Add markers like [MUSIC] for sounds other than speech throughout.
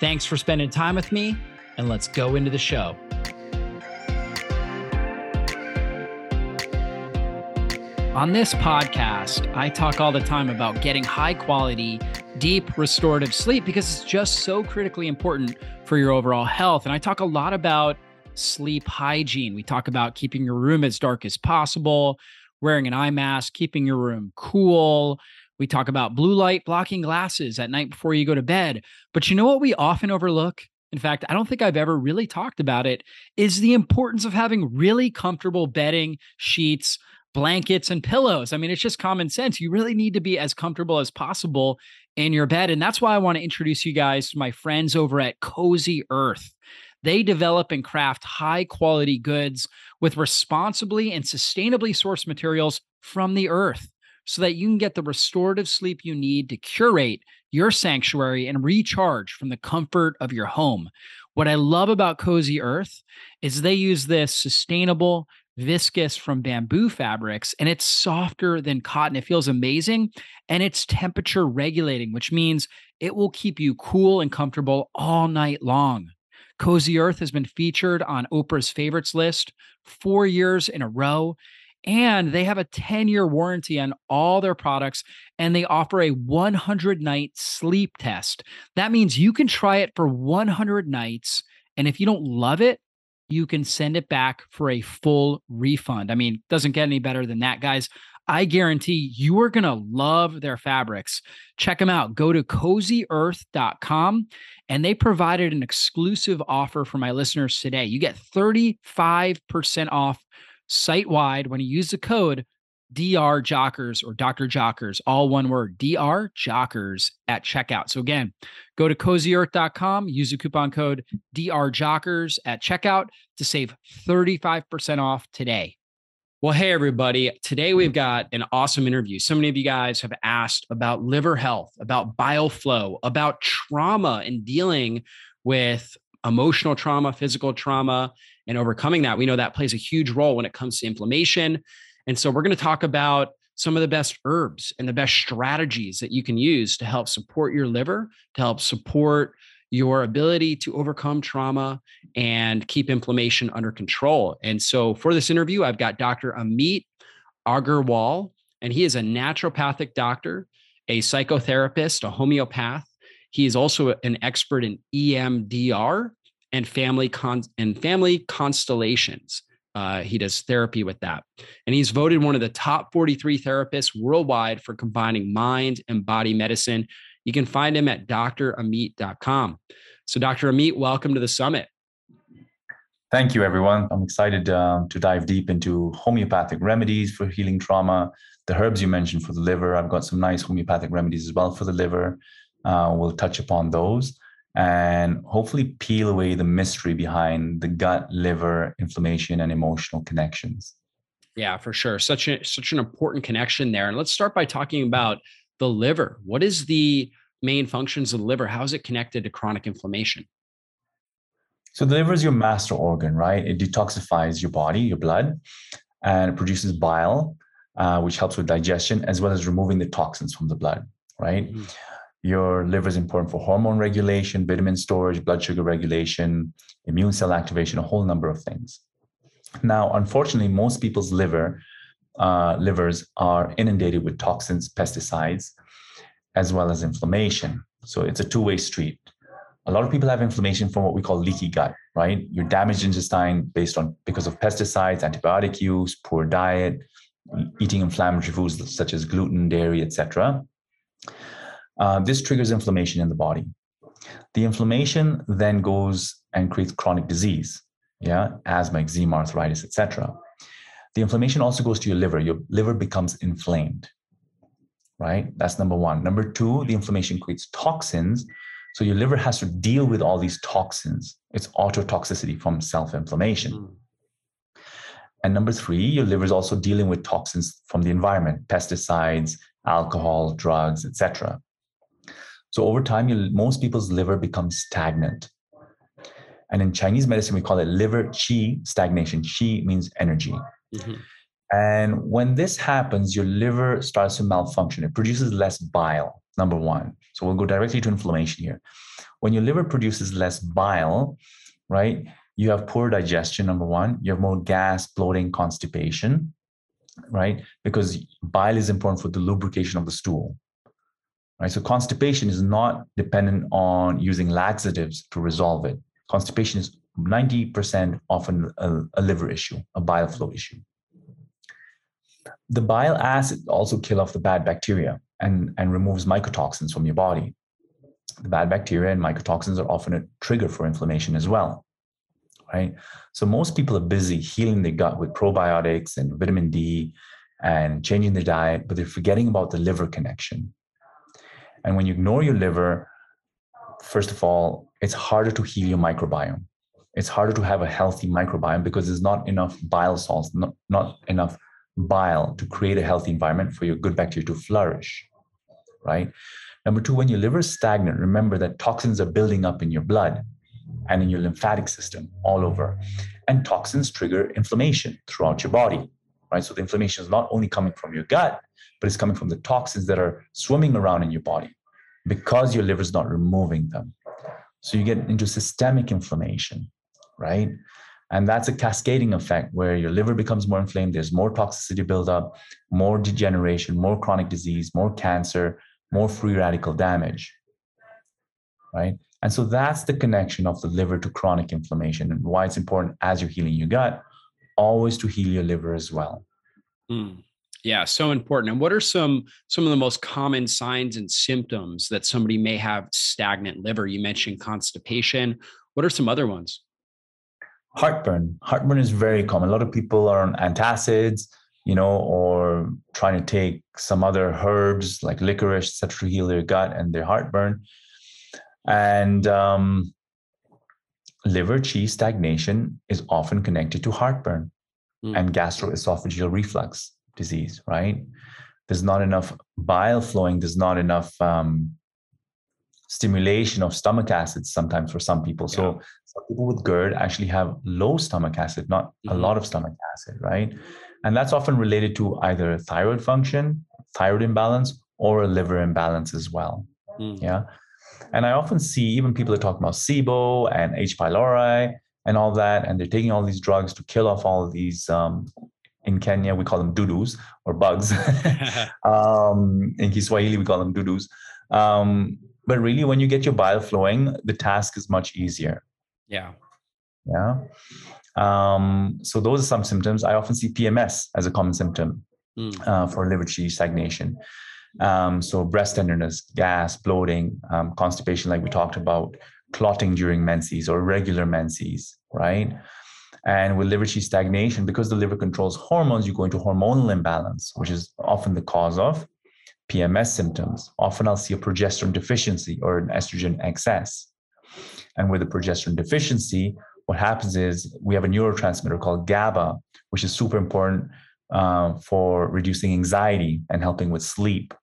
Thanks for spending time with me, and let's go into the show. On this podcast, I talk all the time about getting high quality, deep restorative sleep because it's just so critically important for your overall health. And I talk a lot about sleep hygiene. We talk about keeping your room as dark as possible, wearing an eye mask, keeping your room cool, we talk about blue light blocking glasses at night before you go to bed. But you know what we often overlook? In fact, I don't think I've ever really talked about it is the importance of having really comfortable bedding, sheets, blankets and pillows. I mean, it's just common sense. You really need to be as comfortable as possible in your bed. And that's why I want to introduce you guys to my friends over at Cozy Earth. They develop and craft high quality goods with responsibly and sustainably sourced materials from the earth so that you can get the restorative sleep you need to curate your sanctuary and recharge from the comfort of your home. What I love about Cozy Earth is they use this sustainable, viscose from bamboo fabrics and it's softer than cotton. It feels amazing and it's temperature regulating, which means it will keep you cool and comfortable all night long. Cozy Earth has been featured on Oprah's favorites list four years in a row and they have a 10 year warranty on all their products and they offer a 100 night sleep test. That means you can try it for 100 nights. And if you don't love it, you can send it back for a full refund. I mean, doesn't get any better than that, guys. I guarantee you are going to love their fabrics. Check them out. Go to cozyearth.com and they provided an exclusive offer for my listeners today. You get 35% off site wide when you use the code DR Jockers or Dr. Jockers, all one word, DR Jockers at checkout. So again, go to cozyearth.com, use the coupon code DR Jockers at checkout to save 35% off today. Well, hey, everybody. Today we've got an awesome interview. So many of you guys have asked about liver health, about bile flow, about trauma and dealing with emotional trauma, physical trauma, and overcoming that. We know that plays a huge role when it comes to inflammation. And so we're going to talk about some of the best herbs and the best strategies that you can use to help support your liver, to help support your ability to overcome trauma and keep inflammation under control. And so for this interview, I've got Dr. Amit Agarwal, and he is a naturopathic doctor, a psychotherapist, a homeopath. He is also an expert in EMDR and family con- and family constellations. Uh, he does therapy with that. And he's voted one of the top 43 therapists worldwide for combining mind and body medicine. You can find him at dramit.com. So, Dr. Amit, welcome to the summit. Thank you, everyone. I'm excited um, to dive deep into homeopathic remedies for healing trauma, the herbs you mentioned for the liver. I've got some nice homeopathic remedies as well for the liver. Uh, we'll touch upon those and hopefully peel away the mystery behind the gut liver inflammation and emotional connections. Yeah for sure. Such a such an important connection there. And let's start by talking about the liver. What is the main functions of the liver? How is it connected to chronic inflammation? So the liver is your master organ right? It detoxifies your body your blood and it produces bile uh, which helps with digestion as well as removing the toxins from the blood right? Mm-hmm. Your liver is important for hormone regulation, vitamin storage, blood sugar regulation, immune cell activation, a whole number of things. Now, unfortunately, most people's liver uh, livers are inundated with toxins, pesticides, as well as inflammation. So it's a two-way street. A lot of people have inflammation from what we call leaky gut, right? Your damaged intestine based on because of pesticides, antibiotic use, poor diet, eating inflammatory foods such as gluten, dairy, etc. Uh, this triggers inflammation in the body. The inflammation then goes and creates chronic disease, yeah, asthma, eczema, arthritis, etc. The inflammation also goes to your liver. Your liver becomes inflamed, right? That's number one. Number two, the inflammation creates toxins. So your liver has to deal with all these toxins. It's autotoxicity from self inflammation. Mm. And number three, your liver is also dealing with toxins from the environment, pesticides, alcohol, drugs, etc. So over time, your, most people's liver becomes stagnant. And in Chinese medicine, we call it liver qi stagnation. Qi means energy. Mm-hmm. And when this happens, your liver starts to malfunction. It produces less bile, number one. So we'll go directly to inflammation here. When your liver produces less bile, right, you have poor digestion, number one. You have more gas, bloating, constipation, right? Because bile is important for the lubrication of the stool. Right. So constipation is not dependent on using laxatives to resolve it. Constipation is 90% often a, a liver issue, a bile flow issue. The bile acid also kill off the bad bacteria and, and removes mycotoxins from your body. The bad bacteria and mycotoxins are often a trigger for inflammation as well. Right. So most people are busy healing their gut with probiotics and vitamin D and changing their diet, but they're forgetting about the liver connection. And when you ignore your liver, first of all, it's harder to heal your microbiome. It's harder to have a healthy microbiome because there's not enough bile salts, not, not enough bile to create a healthy environment for your good bacteria to flourish, right? Number two, when your liver is stagnant, remember that toxins are building up in your blood and in your lymphatic system all over. And toxins trigger inflammation throughout your body, right? So the inflammation is not only coming from your gut, but it's coming from the toxins that are swimming around in your body because your liver is not removing them. So you get into systemic inflammation, right? And that's a cascading effect where your liver becomes more inflamed, there's more toxicity buildup, more degeneration, more chronic disease, more cancer, more free radical damage, right? And so that's the connection of the liver to chronic inflammation and why it's important as you're healing your gut, always to heal your liver as well. Mm. Yeah, so important. And what are some some of the most common signs and symptoms that somebody may have stagnant liver? You mentioned constipation. What are some other ones? Heartburn. Heartburn is very common. A lot of people are on antacids, you know, or trying to take some other herbs like licorice, etc., to heal their gut and their heartburn. And um, liver qi stagnation is often connected to heartburn mm. and gastroesophageal reflux disease, right? There's not enough bile flowing, there's not enough um, stimulation of stomach acids sometimes for some people. So yeah. some people with GERD actually have low stomach acid, not mm-hmm. a lot of stomach acid, right? And that's often related to either thyroid function, thyroid imbalance, or a liver imbalance as well. Mm. Yeah. And I often see even people that talk about SIBO and H. pylori and all that, and they're taking all these drugs to kill off all of these um, in Kenya, we call them dudus or bugs. [LAUGHS] [LAUGHS] um, in Kiswahili, we call them dudus. Um, but really, when you get your bile flowing, the task is much easier. Yeah. Yeah. Um, so those are some symptoms. I often see PMS as a common symptom mm. uh, for liver qi stagnation. Um, so breast tenderness, gas, bloating, um, constipation, like we talked about, clotting during menses or regular menses, right? And with liver qi stagnation, because the liver controls hormones, you go into hormonal imbalance, which is often the cause of PMS symptoms. Often I'll see a progesterone deficiency or an estrogen excess. And with a progesterone deficiency, what happens is we have a neurotransmitter called GABA, which is super important uh, for reducing anxiety and helping with sleep.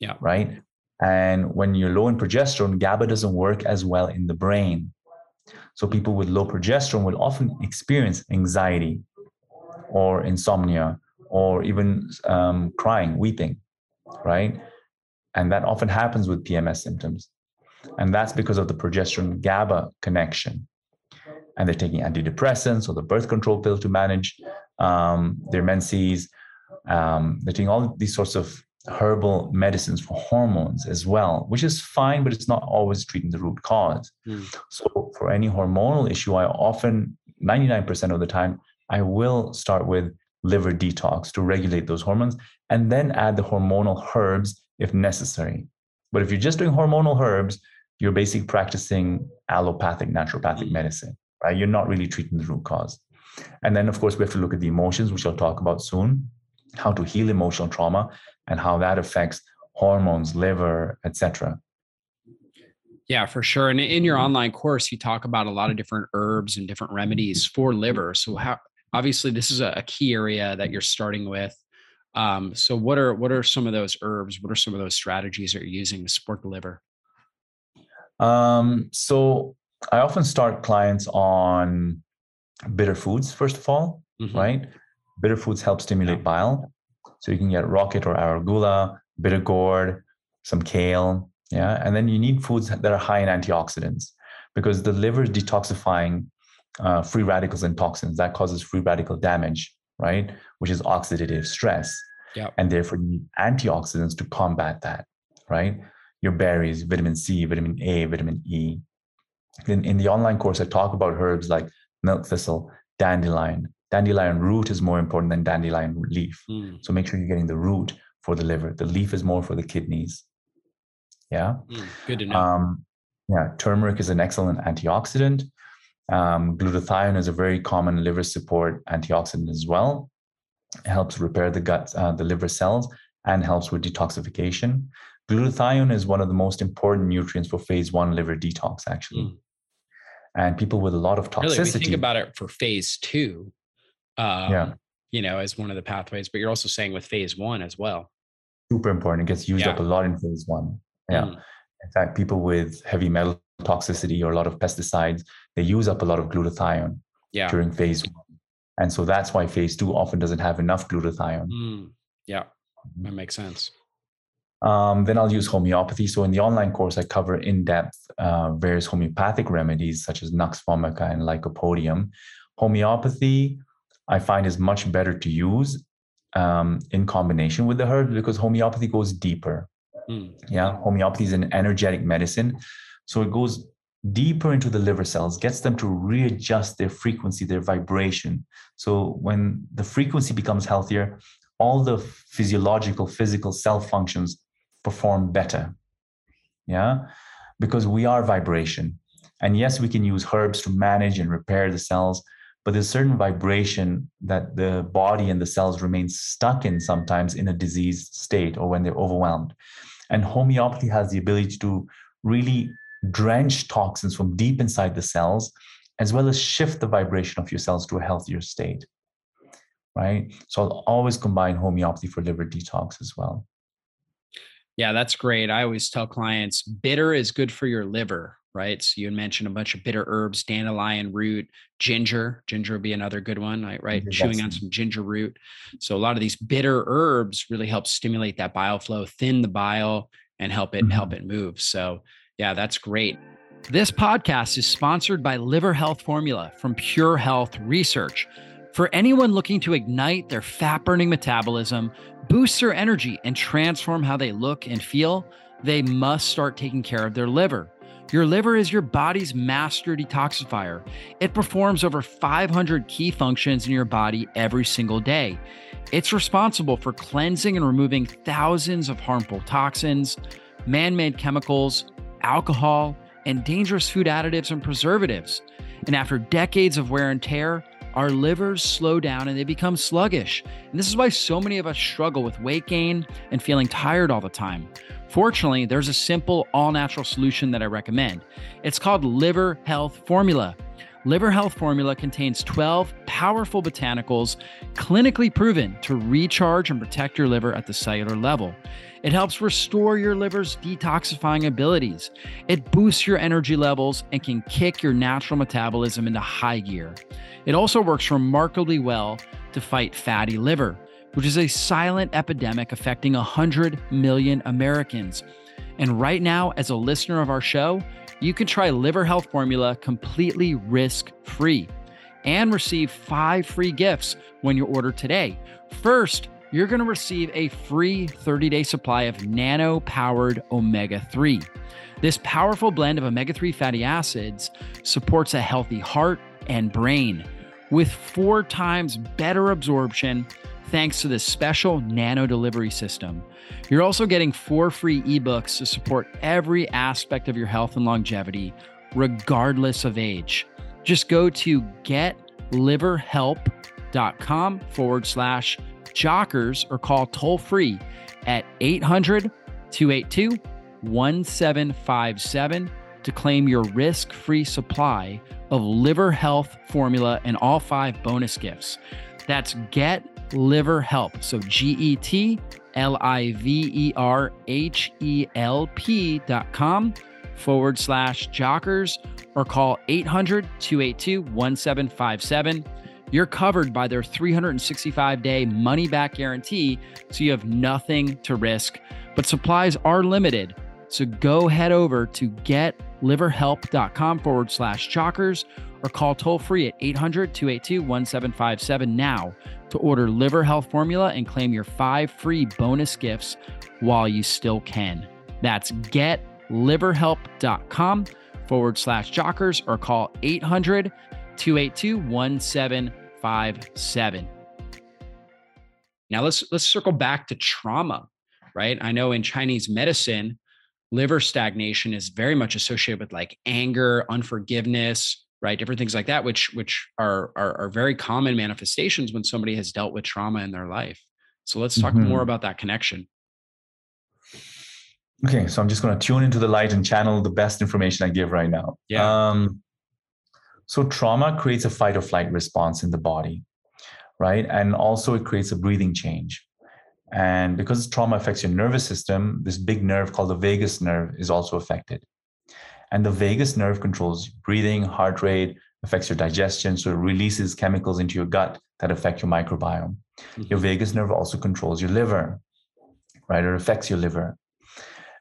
Yeah. Right. And when you're low in progesterone, GABA doesn't work as well in the brain. So people with low progesterone will often experience anxiety or insomnia or even um, crying, weeping, right? And that often happens with PMS symptoms. And that's because of the progesterone GABA connection. And they're taking antidepressants or the birth control pill to manage um, their menses. Um, they're taking all these sorts of herbal medicines for hormones as well, which is fine, but it's not always treating the root cause. Mm. So for any hormonal issue, I often, 99% of the time, I will start with liver detox to regulate those hormones and then add the hormonal herbs if necessary. But if you're just doing hormonal herbs, you're basically practicing allopathic, naturopathic mm. medicine, right? You're not really treating the root cause. And then, of course, we have to look at the emotions, which I'll talk about soon, how to heal emotional trauma, and how that affects hormones, liver, etc. Yeah, for sure. And in your online course, you talk about a lot of different herbs and different remedies for liver. So how obviously this is a, key area that you're starting with. Um, so what are what are some of those herbs? What are some of those strategies that you're using to support the liver? Um, so I often start clients on bitter foods, first of all, mm-hmm. right? Bitter foods help stimulate bile. So you can get rocket or arugula, bitter gourd, some kale, yeah. And then you need foods that are high in antioxidants because the liver is detoxifying uh, free radicals and toxins that causes free radical damage, right? Which is oxidative stress. Yeah. And therefore, you need antioxidants to combat that, right? Your berries, vitamin C, vitamin A, vitamin E. Then in the online course, I talk about herbs like milk thistle, dandelion. Dandelion root is more important than dandelion leaf. Mm. So make sure you're getting the root for the liver. The leaf is more for the kidneys. Yeah. Mm, good to know. Um, yeah, turmeric is an excellent antioxidant. Um, glutathione is a very common liver support antioxidant as well. It helps repair the gut, uh, the liver cells, and helps with detoxification. Glutathione is one of the most important nutrients for phase one liver detox, actually. Mm. And people with a lot of toxicity. Really, we think about it for phase two, um, yeah. you know, as one of the pathways, but you're also saying with phase one as well. Super important. It gets used yeah. up a lot in phase one. Yeah. Mm. In fact, people with heavy metal toxicity or a lot of pesticides, they use up a lot of glutathione yeah. during phase one. And so that's why phase two often doesn't have enough glutathione. Mm. Yeah, mm-hmm. that makes sense. Um, then I'll use homeopathy. So in the online course, I cover in depth uh, various homeopathic remedies such as Nux vomica and Lycopodium. Homeopathy, I find, is much better to use um, in combination with the herbs because homeopathy goes deeper. Mm. Yeah, homeopathy is an energetic medicine. So it goes deeper into the liver cells, gets them to readjust their frequency, their vibration. So when the frequency becomes healthier, all the physiological, physical cell functions perform better. Yeah, because we are vibration. And yes, we can use herbs to manage and repair the cells, but there's certain vibration that the body and the cells remain stuck in sometimes in a diseased state or when they're overwhelmed. And homeopathy has the ability to really drench toxins from deep inside the cells, as well as shift the vibration of your cells to a healthier state. Right. So I'll always combine homeopathy for liver detox as well. Yeah, that's great. I always tell clients bitter is good for your liver, right? So you mentioned a bunch of bitter herbs, dandelion root, ginger. Ginger would be another good one, right? right? Chewing on some ginger root. So a lot of these bitter herbs really help stimulate that bile flow, thin the bile, and help it mm-hmm. help it move. So yeah, that's great. This podcast is sponsored by Liver Health Formula from Pure Health Research. For anyone looking to ignite their fat burning metabolism, boost their energy, and transform how they look and feel, they must start taking care of their liver. Your liver is your body's master detoxifier. It performs over 500 key functions in your body every single day. It's responsible for cleansing and removing thousands of harmful toxins, man made chemicals, alcohol, and dangerous food additives and preservatives. And after decades of wear and tear, our livers slow down and they become sluggish. And this is why so many of us struggle with weight gain and feeling tired all the time. Fortunately, there's a simple, all natural solution that I recommend. It's called Liver Health Formula. Liver Health Formula contains 12 powerful botanicals clinically proven to recharge and protect your liver at the cellular level. It helps restore your liver's detoxifying abilities. It boosts your energy levels and can kick your natural metabolism into high gear. It also works remarkably well to fight fatty liver, which is a silent epidemic affecting 100 million Americans. And right now, as a listener of our show, you can try Liver Health Formula completely risk free and receive five free gifts when you order today. First, you're going to receive a free 30 day supply of nano powered omega 3. This powerful blend of omega 3 fatty acids supports a healthy heart and brain with four times better absorption thanks to this special nano delivery system. You're also getting four free ebooks to support every aspect of your health and longevity, regardless of age. Just go to getliverhelp.com forward slash jockers or call toll free at 800 282 1757 to claim your risk free supply of liver health formula and all five bonus gifts. That's Get Liver Help. So G E T L I V E R H E L P dot com forward slash jockers or call 800 282 1757. You're covered by their 365 day money back guarantee, so you have nothing to risk. But supplies are limited. So go head over to getliverhelp.com forward slash jockers or call toll free at 800 282 1757 now to order liver health formula and claim your five free bonus gifts while you still can. That's getliverhelp.com forward slash jockers or call 800 282 1757. Now let's let's circle back to trauma, right? I know in Chinese medicine, liver stagnation is very much associated with like anger, unforgiveness, right? Different things like that, which which are are, are very common manifestations when somebody has dealt with trauma in their life. So let's talk mm-hmm. more about that connection. Okay, so I'm just going to tune into the light and channel the best information I give right now. Yeah. Um, so trauma creates a fight or flight response in the body, right? And also it creates a breathing change. And because trauma affects your nervous system, this big nerve called the vagus nerve is also affected. And the vagus nerve controls breathing, heart rate, affects your digestion. So it releases chemicals into your gut that affect your microbiome. Mm-hmm. Your vagus nerve also controls your liver, right? It affects your liver.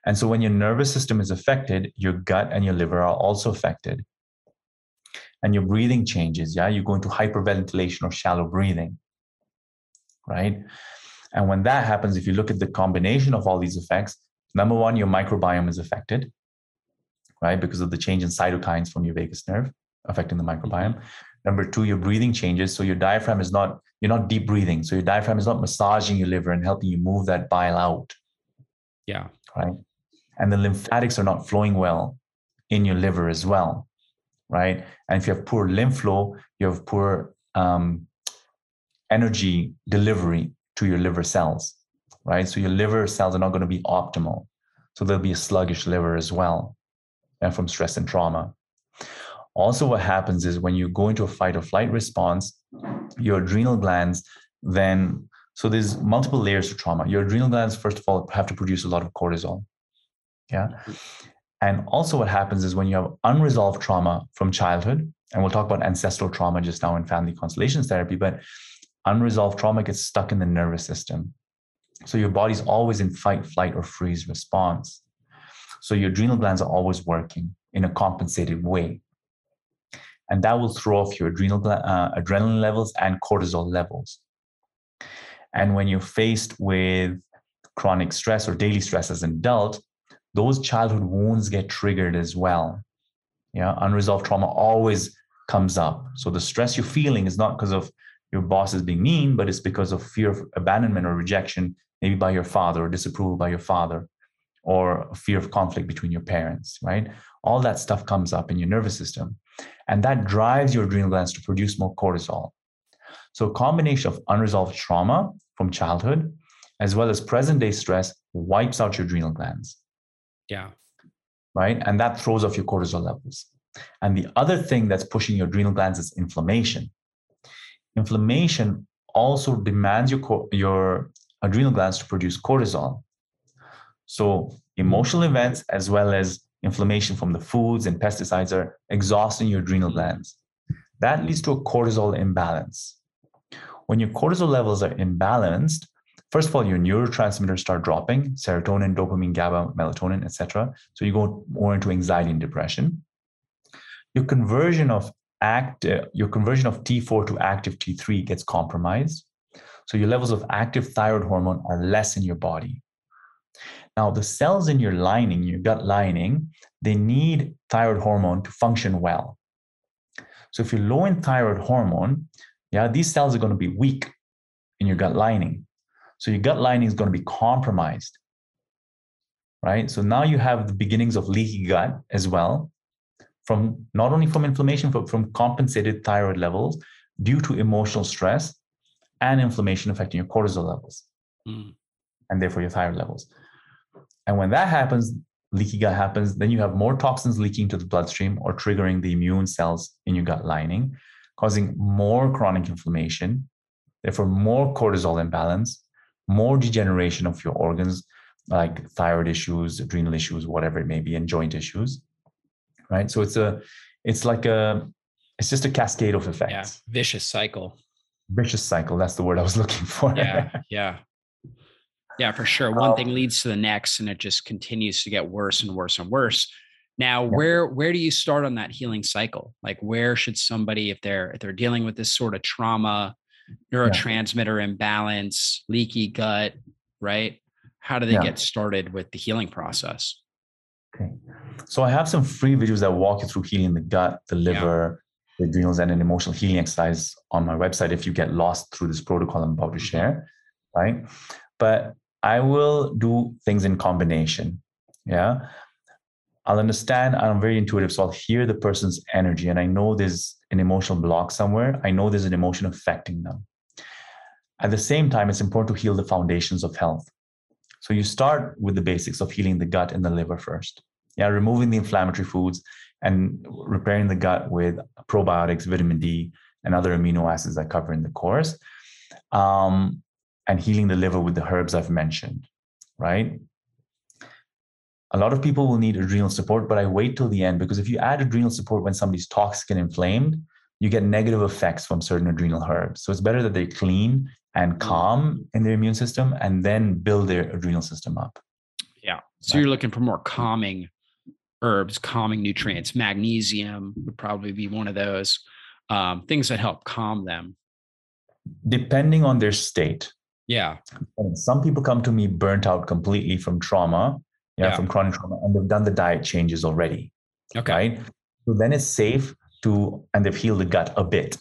And so when your nervous system is affected, your gut and your liver are also affected. And your breathing changes. Yeah. You go into hyperventilation or shallow breathing, right? And when that happens, if you look at the combination of all these effects, number one, your microbiome is affected right? Because of the change in cytokines from your vagus nerve affecting the microbiome. Mm-hmm. Number two, your breathing changes. So your diaphragm is not, you're not deep breathing. So your diaphragm is not massaging your liver and helping you move that bile out. Yeah. Right. And the lymphatics are not flowing well in your liver as well. Right. And if you have poor lymph flow, you have poor um, energy delivery to your liver cells. Right. So your liver cells are not going to be optimal. So there'll be a sluggish liver as well and from stress and trauma. Also, what happens is when you go into a fight or flight response, your adrenal glands then, so there's multiple layers to trauma. Your adrenal glands, first of all, have to produce a lot of cortisol. Yeah. And also, what happens is when you have unresolved trauma from childhood, and we'll talk about ancestral trauma just now in family constellations therapy, but unresolved trauma gets stuck in the nervous system. So your body's always in fight, flight, or freeze response. So your adrenal glands are always working in a compensated way. And that will throw off your adrenal uh, adrenaline levels and cortisol levels. And when you're faced with chronic stress or daily stress as an adult, those childhood wounds get triggered as well. Yeah, unresolved trauma always comes up. So the stress you're feeling is not because of your boss is being mean, but it's because of fear of abandonment or rejection, maybe by your father or disapproval by your father or fear of conflict between your parents, right? All that stuff comes up in your nervous system. And that drives your adrenal glands to produce more cortisol. So, a combination of unresolved trauma from childhood, as well as present day stress, wipes out your adrenal glands. Yeah. Right. And that throws off your cortisol levels. And the other thing that's pushing your adrenal glands is inflammation. Inflammation also demands your, your adrenal glands to produce cortisol. So emotional events as well as inflammation from the foods and pesticides are exhausting your adrenal glands. That leads to a cortisol imbalance. When your cortisol levels are imbalanced, first of all, your neurotransmitters start dropping, serotonin, dopamine, GABA, melatonin, etc. So you go more into anxiety and depression. Your conversion of act, uh, your conversion of T4 to active T3 gets compromised. So your levels of active thyroid hormone are less in your body. Now, the cells in your lining, your gut lining, they need thyroid hormone to function well. So if you're low in thyroid hormone, yeah, these cells are going to be weak in your gut lining. So your gut lining is going to be compromised. Right? So now you have the beginnings of leaky gut as well, from not only from inflammation, but from compensated thyroid levels due to emotional stress and inflammation affecting your cortisol levels. Mm. And therefore your thyroid levels. And when that happens, leaky gut happens, then you have more toxins leaking to the bloodstream or triggering the immune cells in your gut lining, causing more chronic inflammation, therefore more cortisol imbalance, more degeneration of your organs like thyroid issues, adrenal issues, whatever it may be, and joint issues. Right. So it's a it's like a it's just a cascade of effects. Yeah. Vicious cycle. Vicious cycle. That's the word I was [LAUGHS] looking for. Yeah. Yeah. Yeah, for sure. One um, thing leads to the next, and it just continues to get worse and worse and worse. Now, yeah. where where do you start on that healing cycle? Like, where should somebody, if they're if they're dealing with this sort of trauma, neurotransmitter yeah. imbalance, leaky gut, right? How do they yeah. get started with the healing process? Okay, so I have some free videos that walk you through healing the gut, the liver, the adrenals, and an emotional healing exercise on my website. If you get lost through this protocol I'm about to mm-hmm. share, right? But I will do things in combination. Yeah. I'll understand. I'm very intuitive. So I'll hear the person's energy and I know there's an emotional block somewhere. I know there's an emotion affecting them. At the same time, it's important to heal the foundations of health. So you start with the basics of healing the gut and the liver first. Yeah, removing the inflammatory foods and repairing the gut with probiotics, vitamin D, and other amino acids I cover in the course. Um, and healing the liver with the herbs I've mentioned, right? A lot of people will need adrenal support, but I wait till the end because if you add adrenal support when somebody's toxic and inflamed, you get negative effects from certain adrenal herbs. So it's better that they're clean and mm. calm in their immune system and then build their adrenal system up. Yeah. So right. you're looking for more calming herbs, calming nutrients. Magnesium would probably be one of those um, things that help calm them. Depending on their state. Yeah. And some people come to me burnt out completely from trauma, yeah, yeah, from chronic trauma, and they've done the diet changes already. Okay. Right. So then it's safe to, and they've healed the gut a bit.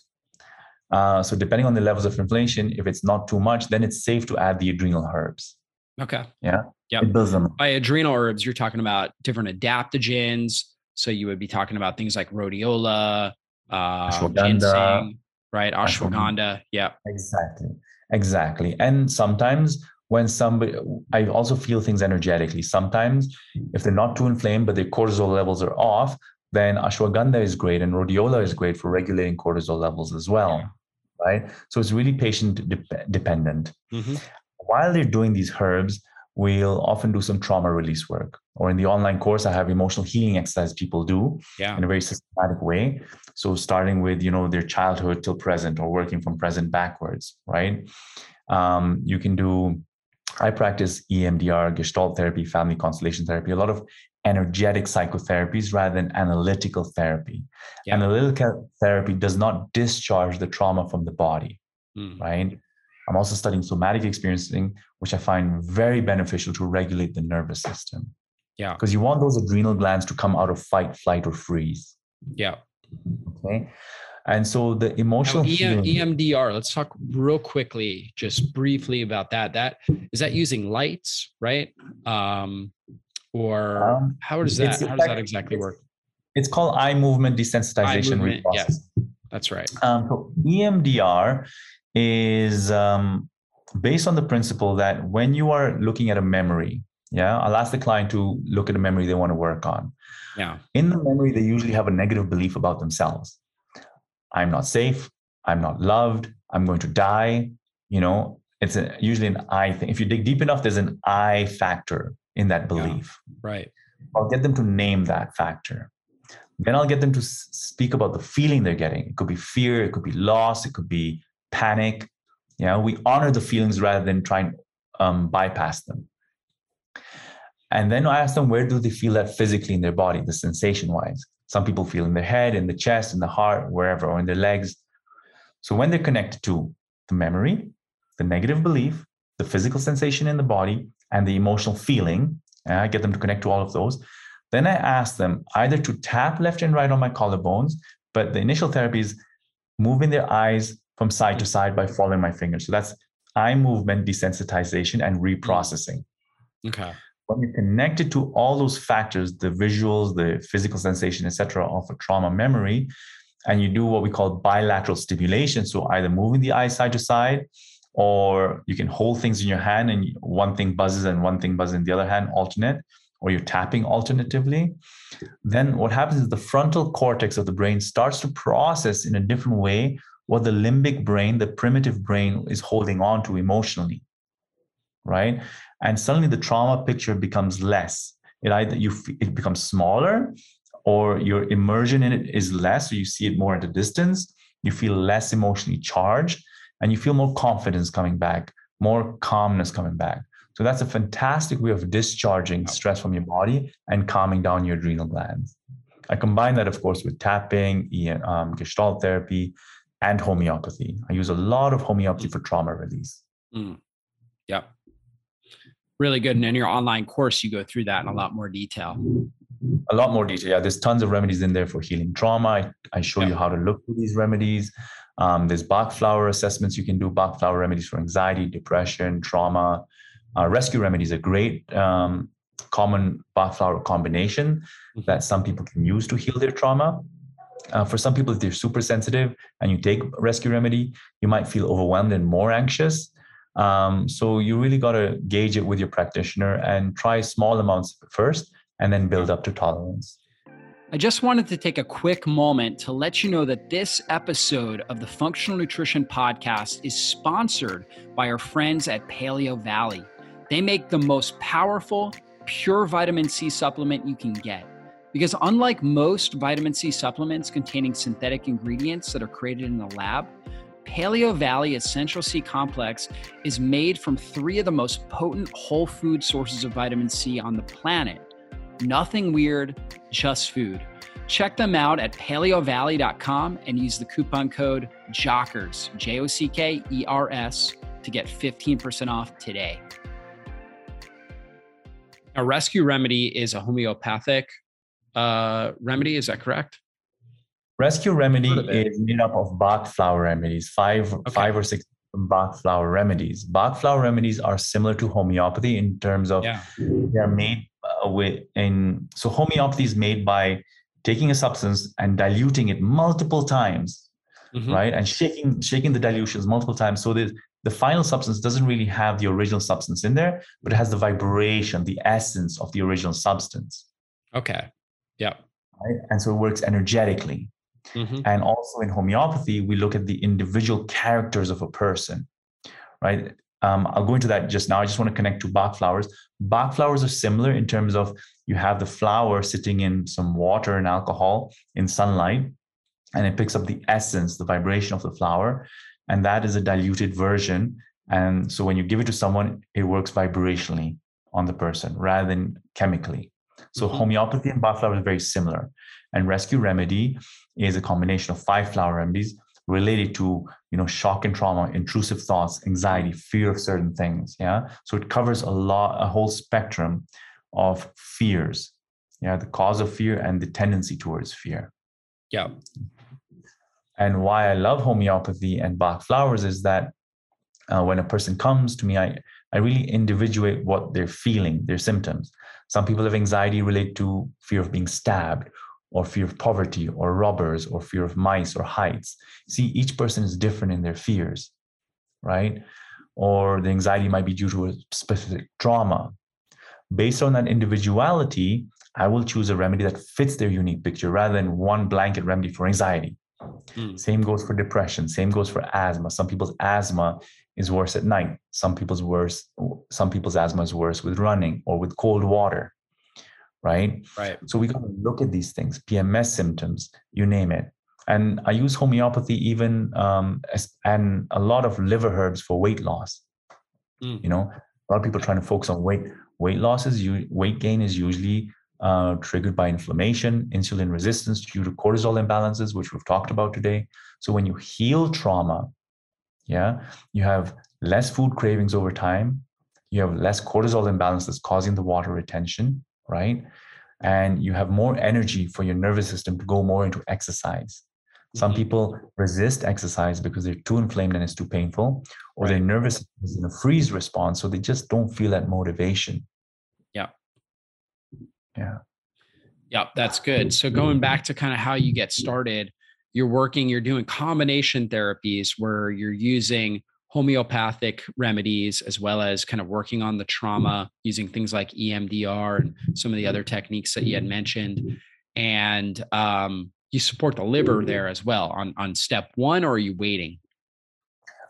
Uh, so depending on the levels of inflammation, if it's not too much, then it's safe to add the adrenal herbs. Okay. Yeah. Yeah. It builds them. By adrenal herbs, you're talking about different adaptogens. So you would be talking about things like rhodiola, uh, ginseng, right? Ashwagandha. ashwagandha. Yeah. Exactly. Exactly. And sometimes when somebody, I also feel things energetically. Sometimes if they're not too inflamed, but their cortisol levels are off, then ashwagandha is great and rhodiola is great for regulating cortisol levels as well. Right. So it's really patient de- dependent. Mm-hmm. While they're doing these herbs, we'll often do some trauma release work. Or in the online course, I have emotional healing exercise people do yeah. in a very systematic way. So starting with you know their childhood till present, or working from present backwards, right? Um, you can do. I practice EMDR, Gestalt therapy, family constellation therapy, a lot of energetic psychotherapies rather than analytical therapy. Yeah. Analytical therapy does not discharge the trauma from the body, mm. right? I'm also studying somatic experiencing, which I find very beneficial to regulate the nervous system. Yeah. Because you want those adrenal glands to come out of fight, flight, or freeze. Yeah. Okay. And so the emotional now, EMDR, let's talk real quickly, just briefly about that. That is that using lights, right? Um, or um, how does that how does that exactly work? It's called eye movement desensitization eye movement, Yes, that's right. Um, so EMDR is um, based on the principle that when you are looking at a memory, yeah, I'll ask the client to look at a memory they want to work on. Yeah. In the memory, they usually have a negative belief about themselves. I'm not safe. I'm not loved. I'm going to die. You know, it's a, usually an I thing. If you dig deep enough, there's an I factor in that belief. Yeah, right. I'll get them to name that factor. Then I'll get them to speak about the feeling they're getting. It could be fear, it could be loss, it could be panic. Know, we honor the feelings rather than try and um, bypass them. And then I ask them, where do they feel that physically in their body, the sensation wise? Some people feel in their head, in the chest, in the heart, wherever, or in their legs. So when they're connected to the memory, the negative belief, the physical sensation in the body, and the emotional feeling, I get them to connect to all of those. Then I ask them either to tap left and right on my collarbones, but the initial therapy is moving their eyes from side to side by following my fingers. So that's eye movement desensitization and reprocessing. Mm. Okay. When you connect it to all those factors, the visuals, the physical sensation, etc., of a trauma memory, and you do what we call bilateral stimulation. So either moving the eye side to side, or you can hold things in your hand and one thing buzzes and one thing buzzes in the other hand, alternate, or you're tapping alternatively, then what happens is the frontal cortex of the brain starts to process in a different way what the limbic brain, the primitive brain, is holding on to emotionally. Right. And suddenly the trauma picture becomes less. It either you it becomes smaller or your immersion in it is less, or you see it more at a distance, you feel less emotionally charged, and you feel more confidence coming back, more calmness coming back. So that's a fantastic way of discharging stress from your body and calming down your adrenal glands. I combine that, of course, with tapping, um, gestalt therapy, and homeopathy. I use a lot of homeopathy for trauma release. Mm. Yeah. Really good. And in your online course, you go through that in a lot more detail. A lot more detail. Yeah, there's tons of remedies in there for healing trauma. I, I show yeah. you how to look for these remedies. Um, there's Bach flower assessments you can do, Bach flower remedies for anxiety, depression, trauma, uh, rescue remedies are great um, common Bach flower combination mm-hmm. that some people can use to heal their trauma. Uh, for some people, if they're super sensitive and you take rescue remedy, you might feel overwhelmed and more anxious. Um, so you really got to gauge it with your practitioner and try small amounts first and then build up to tolerance. I just wanted to take a quick moment to let you know that this episode of the Functional Nutrition Podcast is sponsored by our friends at Paleo Valley. They make the most powerful, pure vitamin C supplement you can get. Because unlike most vitamin C supplements containing synthetic ingredients that are created in the lab, Paleo Valley Essential C Complex is made from three of the most potent whole food sources of vitamin C on the planet. Nothing weird, just food. Check them out at paleovalley.com and use the coupon code JOCKERS, J O C K E R S, to get 15% off today. A rescue remedy is a homeopathic uh, remedy. Is that correct? Rescue remedy is made up of Bach flower remedies, five, okay. five or six Bach flower remedies. Bach flower remedies are similar to homeopathy in terms of yeah. they are made uh, with in so homeopathy is made by taking a substance and diluting it multiple times, mm-hmm. right, and shaking shaking the dilutions multiple times so that the final substance doesn't really have the original substance in there, but it has the vibration, the essence of the original substance. Okay. Yeah. Right? And so it works energetically. Mm-hmm. And also in homeopathy, we look at the individual characters of a person, right? Um, I'll go into that just now. I just want to connect to Bach flowers. Bach flowers are similar in terms of you have the flower sitting in some water and alcohol in sunlight, and it picks up the essence, the vibration of the flower and that is a diluted version and so when you give it to someone it works vibrationally on the person rather than chemically so mm-hmm. homeopathy and Bach flower is very similar. And rescue remedy is a combination of five flower remedies related to you know shock and trauma intrusive thoughts anxiety fear of certain things yeah? So it covers a lot a whole spectrum of fears yeah? The cause of fear and the tendency towards fear. Yeah. And why I love homeopathy and Bach flowers is that uh, when a person comes to me, I, I really individuate what they're feeling, their symptoms. Some people have anxiety related to fear of being stabbed, or fear of poverty, or robbers, or fear of mice or heights. See, each person is different in their fears, right? Or the anxiety might be due to a specific trauma. Based on that individuality, I will choose a remedy that fits their unique picture rather than one blanket remedy for anxiety. Mm. Same goes for depression. Same goes for asthma. Some people's asthma is worse at night. Some people's worse. Some people's asthma is worse with running or with cold water. Right. Right. So we got to look at these things. PMS symptoms, you name it. And I use homeopathy even um, as, and a lot of liver herbs for weight loss. Mm. You know, a lot of people trying to focus on weight. Weight loss is you weight gain is usually uh, triggered by inflammation, insulin resistance due to cortisol imbalances, which we've talked about today. So when you heal trauma, yeah, you have less food cravings over time. You have less cortisol imbalance that's causing the water retention, right? And you have more energy for your nervous system to go more into exercise. Some mm-hmm. people resist exercise because they're too inflamed and it's too painful, or right. their nervous system is in a freeze response, so they just don't feel that motivation. Yeah. Yeah. Yeah, that's good. So going back to kind of how you get started, you're working, you're doing combination therapies where you're using homeopathic remedies as well as kind of working on the trauma using things like EMDR and some of the other techniques that you had mentioned. And um, you support the liver there as well on, on step one, or are you waiting?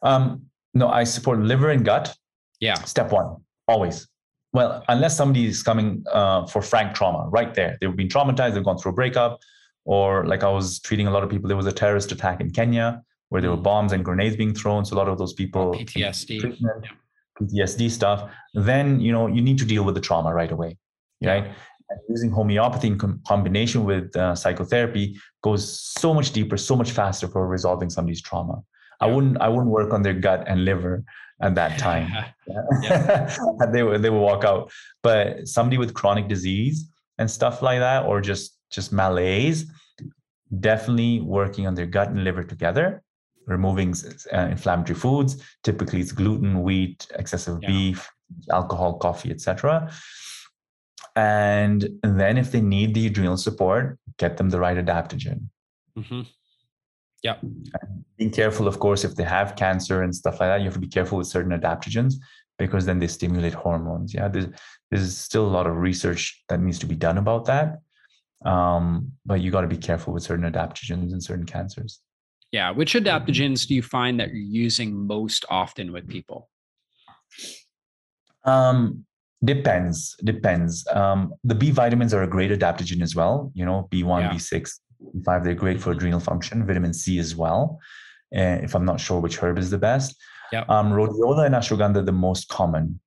Um, no, I support liver and gut. Yeah. Step one, always. Well, unless somebody is coming uh, for frank trauma, right there. They've been traumatized, they've gone through a breakup, or like I was treating a lot of people, there was a terrorist attack in Kenya where there were mm. bombs and grenades being thrown. So a lot of those people PTSD, yeah. PTSD stuff. Then you know you need to deal with the trauma right away, right? And using homeopathy in com- combination with uh, psychotherapy goes so much deeper, so much faster for resolving somebody's trauma. I wouldn't I wouldn't work on their gut and liver at that time. [LAUGHS] Yeah. [LAUGHS] they would they would walk out. But somebody with chronic disease and stuff like that, or just just malaise, definitely working on their gut and liver together removing uh, inflammatory foods. Typically, it's gluten, wheat, excessive yeah. beef, alcohol, coffee, etc. And then, if they need the adrenal support, get them the right adaptogen. Mm-hmm. Yeah. being careful, of course, if they have cancer and stuff like that, you have to be careful with certain adaptogens because then they stimulate hormones. Yeah, there's, there's still a lot of research that needs to be done about that. Um, but you got to be careful with certain adaptogens and certain cancers. Yeah. Which adaptogens do you find that you're using most often with people? Um, depends. Depends. Um, the B vitamins are a great adaptogen as well. You know, B1, yeah. B6, B5, they're great for adrenal function. Vitamin C as well. Uh, if I'm not sure which herb is the best. Yeah. Um, rhodiola and ashwagandha the most common.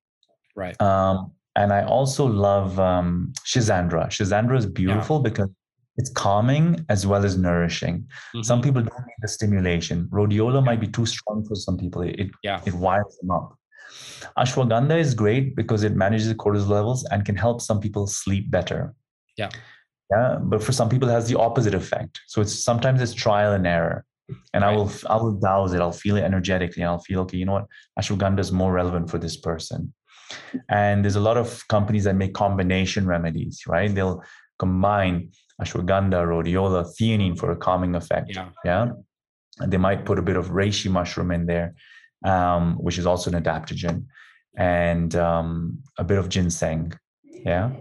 Right. Um, and I also love um, Schisandra. Schisandra is beautiful yeah. because it's calming as well as nourishing. Mm-hmm. Some people don't need the stimulation. Rhodiola might be too strong for some people. It yeah. it wires them up. Ashwagandha is great because it manages cortisol levels and can help some people sleep better. Yeah. Yeah. But for some people it has the opposite effect. So it's sometimes it's trial and error. And right. I will I will dowse it. I'll feel it energetically. I'll feel okay, you know what? Ashwagandha is more relevant for this person. And there's a lot of companies that make combination remedies, right? They'll combine ashwagandha, rhodiola, theanine for a calming effect. Yeah. yeah? And they might put a bit of reishi mushroom in there, um, which is also an adaptogen, and um, a bit of ginseng. Yeah.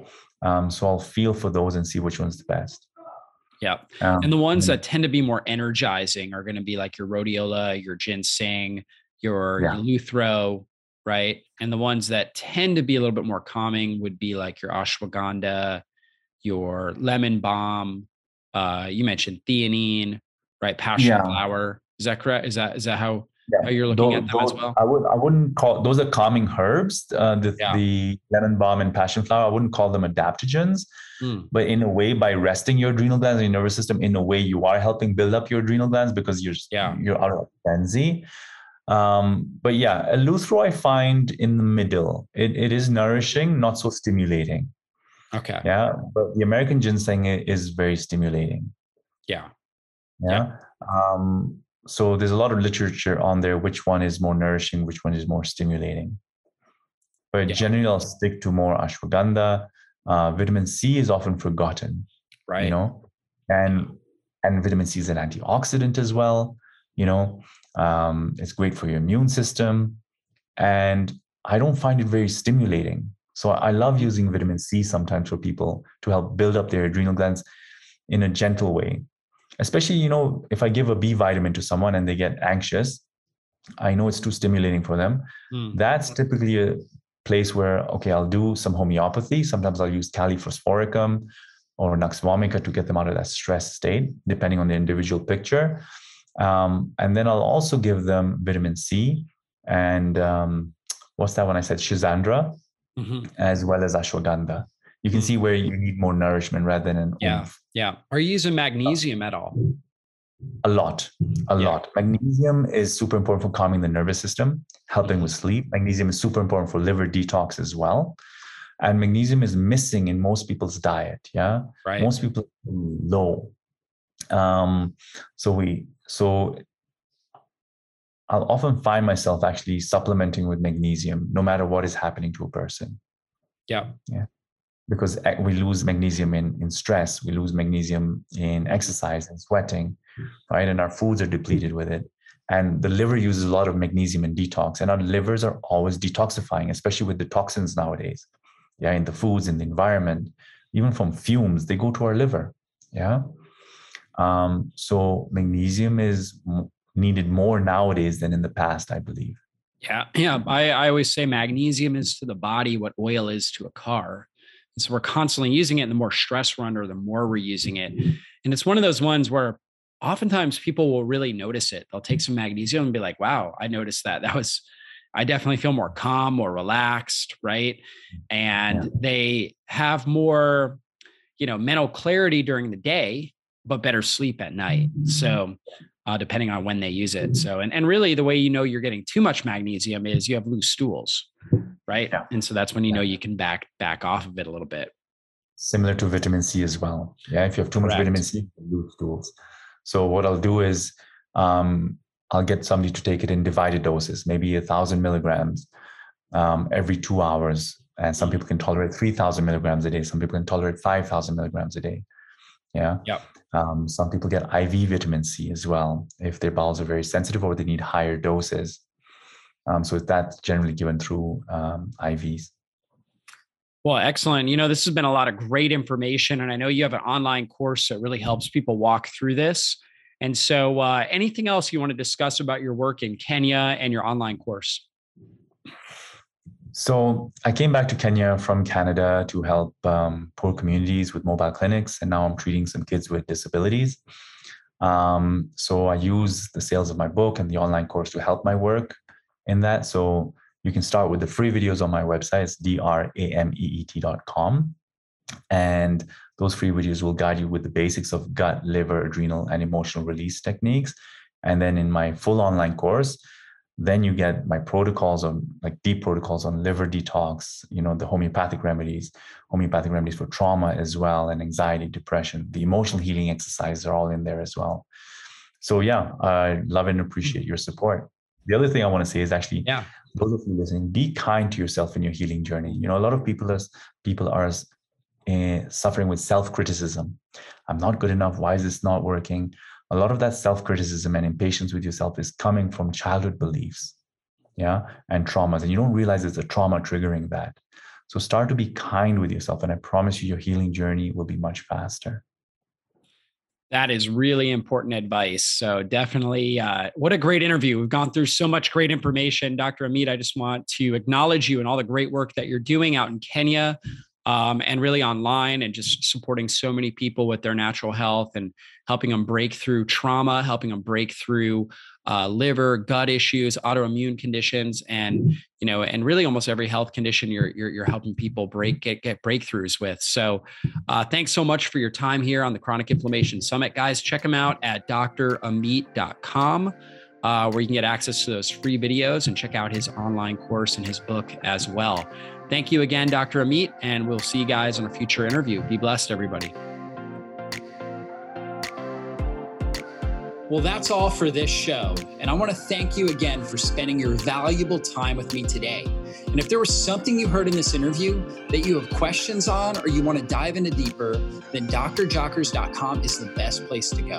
Um, so I'll feel for those and see which one's the best. Yeah. Um, and the ones that tend to be more energizing are going to be like your rhodiola, your ginseng, your yeah. Eleuthero, right? And the ones that tend to be a little bit more calming would be like your ashwagandha, your lemon balm. Uh, you mentioned theanine, right? Passion yeah. flower. Is that correct? Is that is that how, yeah. how you're looking those, at them those, as well? I would I wouldn't call those are calming herbs. Uh, the, yeah. the lemon balm and passion flower. I wouldn't call them adaptogens, mm. but in a way, by resting your adrenal glands and your nervous system, in a way, you are helping build up your adrenal glands because you're yeah. you're out of frenzy. Um, but yeah, Eleuthero I find in the middle. It, it is nourishing, not so stimulating. Okay. Yeah. But the American ginseng is very stimulating. Yeah. Yeah. yeah. Um, so there's a lot of literature on there which one is more nourishing, which one is more stimulating. But yeah. generally, I'll stick to more ashwagandha. Uh, vitamin C is often forgotten. Right. You know, and and vitamin C is an antioxidant as well. You know, um, it's great for your immune system, and I don't find it very stimulating. So I love using vitamin C sometimes for people to help build up their adrenal glands in a gentle way. Especially, you know, if I give a B vitamin to someone and they get anxious, I know it's too stimulating for them. Mm. That's typically a place where, okay, I'll do some homeopathy. Sometimes I'll use Kali phosphoricum or Nux vomica to get them out of that stress state, depending on the individual picture. Um, and then I'll also give them vitamin C and um, what's that one I said? Schisandra mm-hmm. as well as ashwagandha. You can see where you need more nourishment rather than yeah, oomph. yeah. Are you using magnesium at all? A lot, a yeah. lot. Magnesium is super important for calming the nervous system, helping mm-hmm. with sleep. Magnesium is super important for liver detox as well. And magnesium is missing in most people's diet. Yeah, right. Most people low. Um, so we so I'll often find myself actually supplementing with magnesium no matter what is happening to a person. Yeah. Yeah. Because eh, we lose magnesium in, in stress, we lose magnesium in exercise and sweating, right? And our foods are depleted with it. And the liver uses a lot of magnesium in detox, and our livers are always detoxifying, especially with the toxins nowadays. Yeah, in the foods, in the environment, even from fumes, they go to our liver. Yeah. Um, so magnesium is needed more nowadays than in the past, I believe. Yeah. Yeah. I, I always say magnesium is to the body what oil is to a car. And so we're constantly using it. And the more stress we're under, the more we're using it. And it's one of those ones where oftentimes people will really notice it. They'll take some magnesium and be like, wow, I noticed that. That was, I definitely feel more calm, more relaxed. Right. And yeah. they have more, you know, mental clarity during the day, but better sleep at night. So uh, depending on when they use it. So, and, and really the way you know you're getting too much magnesium is you have loose stools, right? Yeah. And so that's when you know you can back back off of it a little bit. Similar to vitamin C as well. Yeah, if you have too much Correct. vitamin C, loose stools. So what I'll do is um, I'll get somebody to take it in divided doses, maybe a thousand milligrams um, every two hours. And some people can tolerate 3,000 milligrams a day. Some people can tolerate 5,000 milligrams a day. Yeah. Yep. Um, some people get IV vitamin C as well if their bowels are very sensitive or they need higher doses. Um, so that's generally given through um, IVs. Well, excellent. You know, this has been a lot of great information, and I know you have an online course that really helps people walk through this. And so, uh, anything else you want to discuss about your work in Kenya and your online course? So I came back to Kenya from Canada to help um, poor communities with mobile clinics, and now I'm treating some kids with disabilities. Um, so I use the sales of my book and the online course to help my work in that. So you can start with the free videos on my website. It's drameet.com. And those free videos will guide you with the basics of gut, liver, adrenal, and emotional release techniques. And then in my full online course, then you get my protocols on like deep protocols on liver detox you know the homeopathic remedies homeopathic remedies for trauma as well and anxiety depression. The emotional healing exercises are all in there as well. So yeah i love and appreciate your support. The other thing i want to say is actually yeah. those of you listening be kind to yourself in your healing journey. You know a lot of people are people are uh, suffering with self-criticism. I'm not good enough. Why is this not working a lot of that self-criticism and impatience with yourself is coming from childhood beliefs yeah and traumas and you don't realize it's a trauma triggering that so start to be kind with yourself and i promise you your healing journey will be much faster that is really important advice. So definitely, uh, what a great interview. We've gone through so much great information. Dr. Ameet, I just want to acknowledge you and all the great work that you're doing out in Kenya um, and really online and just supporting so many people with their natural health and helping them break through trauma, helping them break through uh, liver, gut issues, autoimmune conditions, and you know, and really almost every health condition you're you're, you're helping people break get get breakthroughs with. So, uh, thanks so much for your time here on the Chronic Inflammation Summit, guys. Check them out at drameet.com. Uh, where you can get access to those free videos and check out his online course and his book as well. Thank you again, Dr. Ameet, and we'll see you guys on a future interview. Be blessed, everybody. Well, that's all for this show. And I want to thank you again for spending your valuable time with me today. And if there was something you heard in this interview that you have questions on or you want to dive into deeper, then drjockers.com is the best place to go.